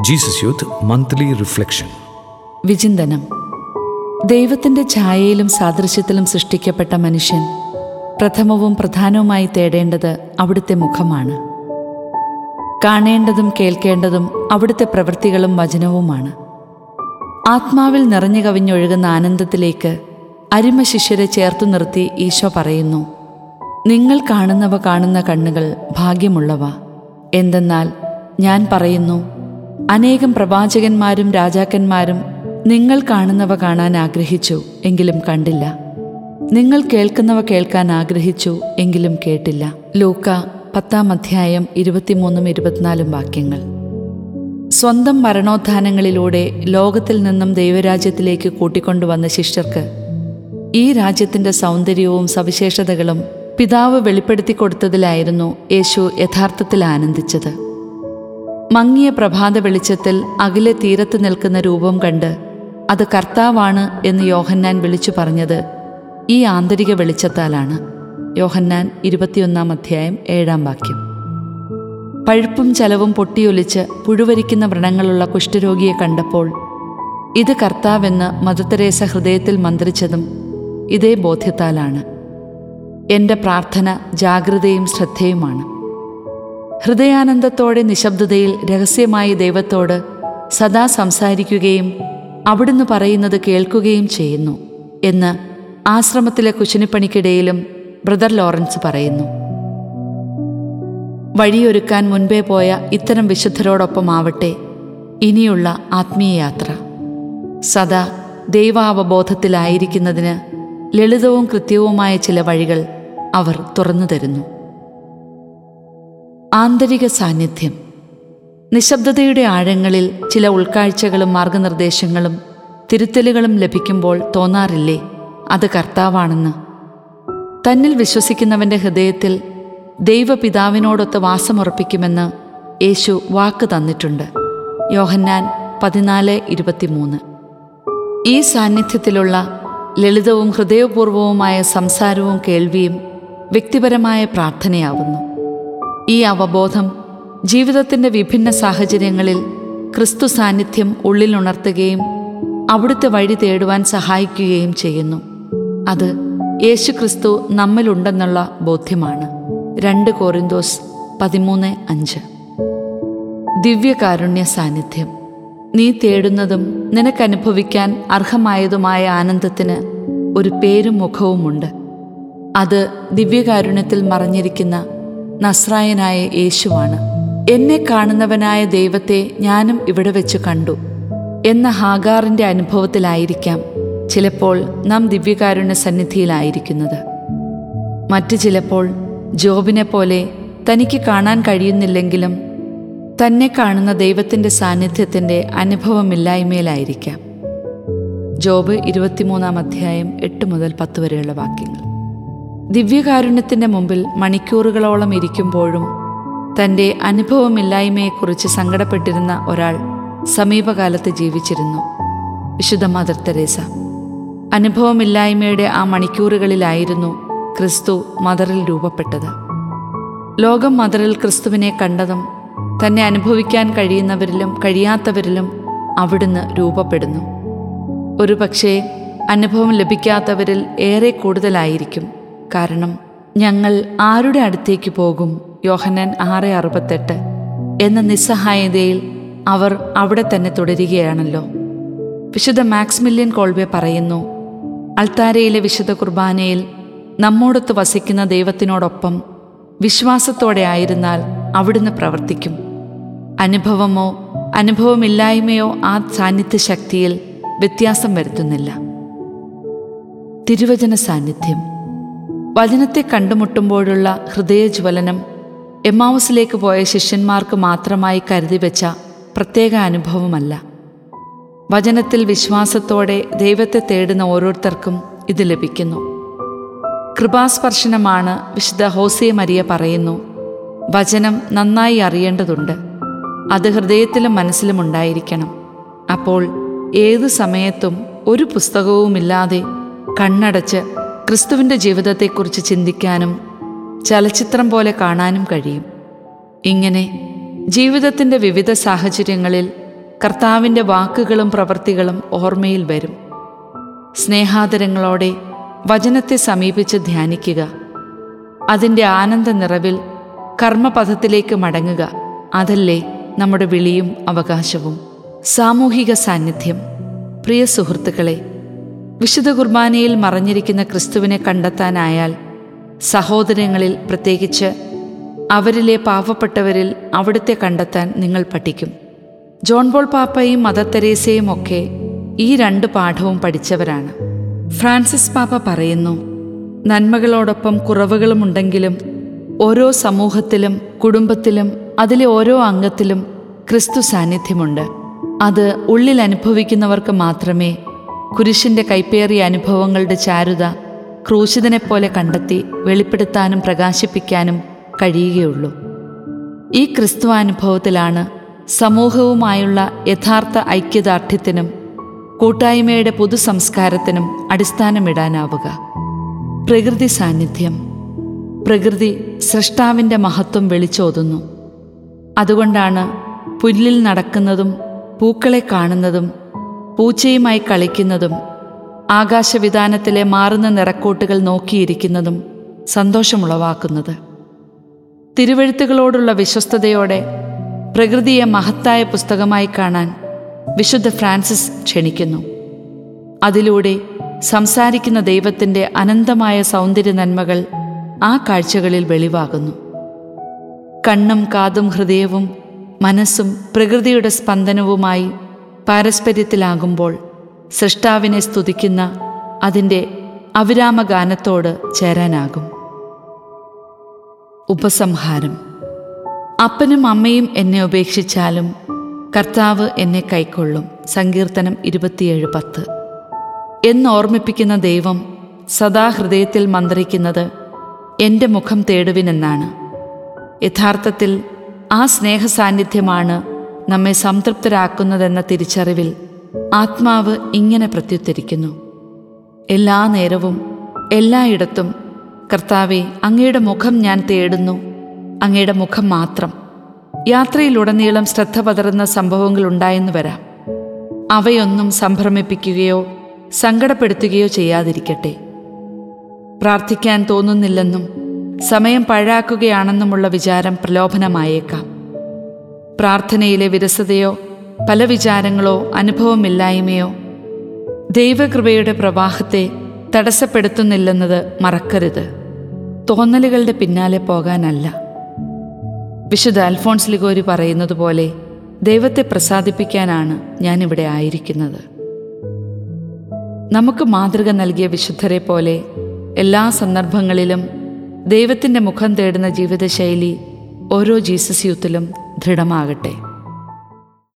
Jesus youth monthly reflection വിചിന്തനം. ദൈവത്തിന്റെ ഛായയിലും സാദൃശ്യത്തിലും സൃഷ്ടിക്കപ്പെട്ട മനുഷ്യൻ പ്രഥമവും പ്രധാനവുമായി തേടേണ്ടത് അവിടുത്തെ മുഖമാണ്. കാണേണ്ടതും കേൾക്കേണ്ടതും അവിടുത്തെ പ്രവൃത്തികളും വചനവുമാണ്. ആത്മാവിൽ നിറഞ്ഞു കവിഞ്ഞൊഴുകുന്ന ആനന്ദത്തിലേക്ക് അരിമ ശിഷ്യരെ ചേർത്തു നിർത്തി ഈശോ പറയുന്നു നിങ്ങൾ കാണുന്നവ കാണുന്ന കണ്ണുകൾ ഭാഗ്യമുള്ളവ. എന്തെന്നാൽ ഞാൻ പറയുന്നു അനേകം പ്രവാചകന്മാരും രാജാക്കന്മാരും നിങ്ങൾ കാണുന്നവ കാണാൻ ആഗ്രഹിച്ചു എങ്കിലും കണ്ടില്ല. നിങ്ങൾ കേൾക്കുന്നവ കേൾക്കാൻ ആഗ്രഹിച്ചു എങ്കിലും കേട്ടില്ല. ലൂക്ക പത്താം അധ്യായം ഇരുപത്തിമൂന്നും ഇരുപത്തിനാലും വാക്യങ്ങൾ. സ്വന്തം മരണോത്ഥാനങ്ങളിലൂടെ ലോകത്തിൽ നിന്നും ദൈവരാജ്യത്തിലേക്ക് കൂട്ടിക്കൊണ്ടുവന്ന ശിഷ്യർക്ക് ഈ രാജ്യത്തിന്റെ സൗന്ദര്യവും സവിശേഷതകളും പിതാവ് വെളിപ്പെടുത്തി കൊടുത്തതിലായിരുന്നു യേശു യഥാർത്ഥത്തിൽ ആനന്ദിച്ചത്. മങ്ങിയ പ്രഭാത വെളിച്ചത്തിൽ അകലെ തീരത്ത് നിൽക്കുന്ന രൂപം കണ്ട് അത് കർത്താവാണ് എന്ന് യോഹന്നാൻ വിളിച്ചു പറഞ്ഞത് ഈ ആന്തരിക വെളിച്ചത്താലാണ്. യോഹന്നാൻ ഇരുപത്തിയൊന്നാം അധ്യായം ഏഴാം വാക്യം. പഴുപ്പും ചലവും പൊട്ടിയൊലിച്ച് പുഴുവരിക്കുന്ന വ്രണങ്ങളുള്ള കുഷ്ഠരോഗിയെ കണ്ടപ്പോൾ ഇത് കർത്താവെന്ന് മദർ ഹൃദയത്തിൽ മന്ത്രിച്ചതും ഇതേ ബോധ്യത്താലാണ്. എന്റെ പ്രാർത്ഥന ജാഗ്രതയും ശ്രദ്ധയുമാണ്. ഹൃദയാനന്ദത്തോടെ നിശബ്ദതയിൽ രഹസ്യമായി ദൈവത്തോട് സദാ സംസാരിക്കുകയും അവിടുന്ന് പറയുന്നത് കേൾക്കുകയും ചെയ്യുന്നു എന്ന് ആശ്രമത്തിലെ കുശിനിപ്പണിക്കിടയിലും ബ്രദർ ലോറൻസ് പറയുന്നു. വഴിയൊരുക്കാൻ മുൻപേ പോയ ഇത്തരം വിശുദ്ധരോടൊപ്പമാവട്ടെ ഇനിയുള്ള ആത്മീയയാത്ര സദാ ദൈവാവബോധത്തിലായിരിക്കുന്നതിന് ലളിതവും കൃത്യവുമായ ചില വഴികൾ അവർ തുറന്നു തരുന്നു. ആന്തരിക സാന്നിധ്യം. നിശബ്ദതയുടെ ആഴങ്ങളിൽ ചില ഉൾക്കാഴ്ചകളും മാർഗനിർദ്ദേശങ്ങളും തിരുത്തലുകളും ലഭിക്കുമ്പോൾ തോന്നാറില്ലേ? അത് കർത്താവാണെന്ന്. തന്നിൽ വിശ്വസിക്കുന്നവന്റെ ഹൃദയത്തിൽ ദൈവപിതാവിനോടൊത്ത് വാസമുറപ്പിക്കുമെന്ന് യേശു വാക്ക് തന്നിട്ടുണ്ട്. യോഹന്നാൻ പതിനാല് ഇരുപത്തിമൂന്ന്. ഈ സാന്നിധ്യത്തിലുള്ള ലളിതവും ഹൃദയപൂർവവുമായ സംസാരവും കേൾവിയും വ്യക്തിപരമായ പ്രാർത്ഥനയാവുന്നു. ഈ അവബോധം ജീവിതത്തിന്റെ വിഭിന്ന സാഹചര്യങ്ങളിൽ ക്രിസ്തു സാന്നിധ്യം ഉള്ളിലുണർത്തുകയും അവിടുത്തെ വഴി തേടുവാൻ സഹായിക്കുകയും ചെയ്യുന്നു. അത് യേശു ക്രിസ്തു നമ്മിലുണ്ടെന്നുള്ള ബോധ്യമാണ്. രണ്ട് കോറിന്തോസ് പതിമൂന്ന് അഞ്ച്. ദിവ്യകാരുണ്യ സാന്നിധ്യം. നീ തേടുന്നതും നിനക്കനുഭവിക്കാൻ അർഹമായതുമായ ആനന്ദത്തിന് ഒരു പേരും മുഖവുമുണ്ട് അത് ദിവ്യകാരുണ്യത്തിൽ മറഞ്ഞിരിക്കുന്ന നസ്രായനായ യേശുവാണ്. എന്നെ കാണുന്നവനായ ദൈവത്തെ ഞാനും ഇവിടെ വെച്ച് കണ്ടു. എന്ന ഹാഗാറിന്റെ അനുഭവത്തിലായിരിക്കാം ചിലപ്പോൾ നാം ദിവ്യകാരുണ്യ സന്നിധിയിലായിരിക്കുന്നത്. മറ്റു ചിലപ്പോൾ ജോബിനെ പോലെ തനിക്ക് കാണാൻ കഴിയുന്നില്ലെങ്കിലും തന്നെ കാണുന്ന ദൈവത്തിന്റെ സാന്നിധ്യത്തിന്റെ അനുഭവമില്ലായ്മയിലായിരിക്കാം. ജോബ് ഇരുപത്തിമൂന്നാം അധ്യായം എട്ട് മുതൽ പത്ത് വരെയുള്ള വാക്യങ്ങൾ. ദിവ്യകാരുണ്യത്തിന്റെ മുമ്പിൽ മണിക്കൂറുകളോളം ഇരിക്കുമ്പോഴും തന്റെ അനുഭവമില്ലായ്മയെക്കുറിച്ച് സങ്കടപ്പെട്ടിരുന്ന ഒരാൾ സമീപകാലത്ത് ജീവിച്ചിരുന്നു. വിശുദ്ധ മദർ തെരേസ അനുഭവമില്ലായ്മയുടെ ആ മണിക്കൂറുകളിലായിരുന്നു ക്രിസ്തു മദറിൽ രൂപപ്പെട്ടത്. ലോകം മദറിൽ ക്രിസ്തുവിനെ കണ്ടതും തന്നെ അനുഭവിക്കാൻ കഴിയുന്നവരിലും കഴിയാത്തവരിലും അവിടുന്ന് രൂപപ്പെടുന്നു. ഒരുപക്ഷേ അനുഭവം ലഭിക്കാത്തവരിൽ ഏറെ കൂടുതലായിരിക്കും കാരണം ഞങ്ങൾ ആരുടെ അടുത്തേക്ക് പോകും? യോഹനൻ ആറ് അറുപത്തെട്ട്. എന്ന നിസ്സഹായതയിൽ അവർ അവിടെ തന്നെ തുടരുകയാണല്ലോ. വിശുദ്ധ മാക്സ്മില്യൻ കോൾബെ പറയുന്നു അൾത്താരയിലെ വിശുദ്ധ കുർബാനയിൽ നമ്മോടൊത്ത് വസിക്കുന്ന ദൈവത്തിനോടൊപ്പം വിശ്വാസത്തോടെ ആയിരുന്നാൽ അവിടുന്ന് പ്രവർത്തിക്കും. അനുഭവമോ അനുഭവമില്ലായ്മയോ ആ സാന്നിധ്യ ശക്തിയിൽ വ്യത്യാസം വരുത്തുന്നില്ല. തിരുവചന സാന്നിധ്യം. വചനത്തെ കണ്ടുമുട്ടുമ്പോഴുള്ള ഹൃദയജ്വലനം എമാവസിലേക്ക് പോയ ശിഷ്യന്മാർക്ക് മാത്രമായി കരുതി വെച്ച പ്രത്യേക അനുഭവമല്ല. വചനത്തിൽ വിശ്വാസത്തോടെ ദൈവത്തെ തേടുന്ന ഓരോരുത്തർക്കും ഇത് ലഭിക്കുന്നു. കൃപാസ്പർശനമാണ് വിശുദ്ധ ഹോസിയ മരിയ പറയുന്നു വചനം നന്നായി അറിയേണ്ടതുണ്ട്. അത് ഹൃദയത്തിലും മനസ്സിലും ഉണ്ടായിരിക്കണം. അപ്പോൾ ഏതു സമയത്തും ഒരു പുസ്തകവുമില്ലാതെ കണ്ണടച്ച് ക്രിസ്തുവിന്റെ ജീവിതത്തെക്കുറിച്ച് ചിന്തിക്കാനും ചലച്ചിത്രം പോലെ കാണാനും കഴിയും. ഇങ്ങനെ ജീവിതത്തിന്റെ വിവിധ സാഹചര്യങ്ങളിൽ കർത്താവിന്റെ വാക്കുകളും പ്രവൃത്തികളും ഓർമ്മയിൽ വരും. സ്നേഹാദരങ്ങളോടെ വചനത്തെ സമീപിച്ച് ധ്യാനിക്കുക. അതിന്റെ ആനന്ദ നിറവിൽ കർമ്മപഥത്തിലേക്ക് മടങ്ങുക. അതല്ലേ നമ്മുടെ വിളിയും അവകാശവും. സാമൂഹിക സാന്നിധ്യം. പ്രിയ സുഹൃത്തുക്കളെ വിശുദ്ധ കുർബാനയിൽ മറഞ്ഞിരിക്കുന്ന ക്രിസ്തുവിനെ കണ്ടെത്താനായാൽ സഹോദരങ്ങളിൽ പ്രത്യേകിച്ച് അവരിലെ പാവപ്പെട്ടവരിൽ അവിടുത്തെ കണ്ടെത്താൻ നിങ്ങൾ പഠിക്കും. ജോൺ ബോൾ പാപ്പയും മദർ തെരേസയും ഒക്കെ ഈ രണ്ട് പാഠവും പഠിച്ചവരാണ്. ഫ്രാൻസിസ് പാപ്പ പറയുന്നു നന്മകളോടൊപ്പം കുറവുകളുമുണ്ടെങ്കിലും ഓരോ സമൂഹത്തിലും കുടുംബത്തിലും അതിലെ ഓരോ അംഗത്തിലും ക്രിസ്തു സാന്നിധ്യമുണ്ട്. അത് ഉള്ളിൽ അനുഭവിക്കുന്നവർക്ക് മാത്രമേ കുരിശിന്റെ കൈപ്പേറിയ അനുഭവങ്ങളുടെ ചാരുത ക്രൂശിതനെപ്പോലെ കണ്ടെത്തി വെളിപ്പെടുത്താനും പ്രകാശിപ്പിക്കാനും കഴിയുകയുള്ളൂ. ഈ ക്രിസ്തുവാനുഭവത്തിലാണ് സമൂഹവുമായുള്ള യഥാർത്ഥ ഐക്യദാർഢ്യത്തിനും കൂട്ടായ്മയുടെ പൊതുസംസ്കാരത്തിനും അടിസ്ഥാനമിടാനാവുക. പ്രകൃതി സാന്നിധ്യം പ്രകൃതി സൃഷ്ടാവിന്റെ മഹത്വം വിളിച്ചോതുന്നു. അതുകൊണ്ടാണ് പുല്ലിൽ നടക്കുന്നതും പൂക്കളെ കാണുന്നതും പൂച്ചയുമായി കളിക്കുന്നതും ആകാശവിധാനത്തിലെ മാറുന്ന നിറക്കൂട്ടുകൾ നോക്കിയിരിക്കുന്നതും സന്തോഷമുളവാക്കുന്നത്. തിരുവഴുത്തുകളോടുള്ള വിശ്വസ്തയോടെ പ്രകൃതിയെ മഹത്തായ പുസ്തകമായി കാണാൻ വിശുദ്ധ ഫ്രാൻസിസ് ക്ഷണിക്കുന്നു. അതിലൂടെ സംസാരിക്കുന്ന ദൈവത്തിന്റെ അനന്തമായ സൗന്ദര്യ നന്മകൾ ആ കാഴ്ചകളിൽ വെളിവാകുന്നു. കണ്ണും കാതും ഹൃദയവും മനസ്സും പ്രകൃതിയുടെ സ്പന്ദനവുമായി പാരസ്പര്യത്തിലാകുമ്പോൾ സൃഷ്ടാവിനെ സ്തുതിക്കുന്ന അതിന്റെ അവിരാമ ഗാനത്തോട് ചേരാനാകും. ഉപസംഹാരം. അപ്പനും അമ്മയും എന്നെ ഉപേക്ഷിച്ചാലും കർത്താവ് എന്നെ കൈക്കൊള്ളും. സങ്കീർത്തനം ഇരുപത്തിയേഴ് പത്ത്. എന്നോർമ്മിപ്പിക്കുന്ന ദൈവം സദാ ഹൃദയത്തിൽ മന്ത്രിക്കുന്നത് എന്റെ മുഖം തേടുവിനെന്നാണ്. യഥാർത്ഥത്തിൽ ആ സ്നേഹസാന്നിധ്യമാണ് നമ്മെ സംതൃപ്തരാക്കുന്നതെന്ന തിരിച്ചറിവിൽ ആത്മാവ് ഇങ്ങനെ പ്രത്യുത്തരിക്കുന്നു. എല്ലാ നേരവും എല്ലായിടത്തും കർത്താവെ അങ്ങയുടെ മുഖം ഞാൻ തേടുന്നു. അങ്ങയുടെ മുഖം മാത്രം. യാത്രയിലുടനീളം ശ്രദ്ധ പതറുന്ന സംഭവങ്ങൾ ഉണ്ടായെന്ന് വരാം. അവയൊന്നും സംഭ്രമിപ്പിക്കുകയോ സങ്കടപ്പെടുത്തുകയോ ചെയ്യാതിരിക്കട്ടെ. പ്രാർത്ഥിക്കാൻ തോന്നുന്നില്ലെന്നും സമയം പഴാക്കുകയാണെന്നുമുള്ള വിചാരം പ്രലോഭനമായേക്കാം. പ്രാർത്ഥനയിലെ വിരസതയോ പല വിചാരങ്ങളോ അനുഭവമില്ലായ്മയോ ദൈവകൃപയുടെ പ്രവാഹത്തെ തടസ്സപ്പെടുത്തുന്നില്ലെന്നത് മറക്കരുത്. തോന്നലുകളുടെ പിന്നാലെ പോകാനല്ല. വിശുദ്ധ അൽഫോൺസ് ലിഗോരി പറയുന്നത് പോലെ ദൈവത്തെ പ്രസാദിപ്പിക്കാനാണ് ഞാനിവിടെ ആയിരിക്കുന്നത്. നമുക്ക് മാതൃക നൽകിയ വിശുദ്ധരെ പോലെ എല്ലാ സന്ദർഭങ്ങളിലും ദൈവത്തിന്റെ മുഖം തേടുന്ന ജീവിതശൈലി ഓരോ ജീസസ് യൂത്തിലും ദൃഢമാകട്ടെ.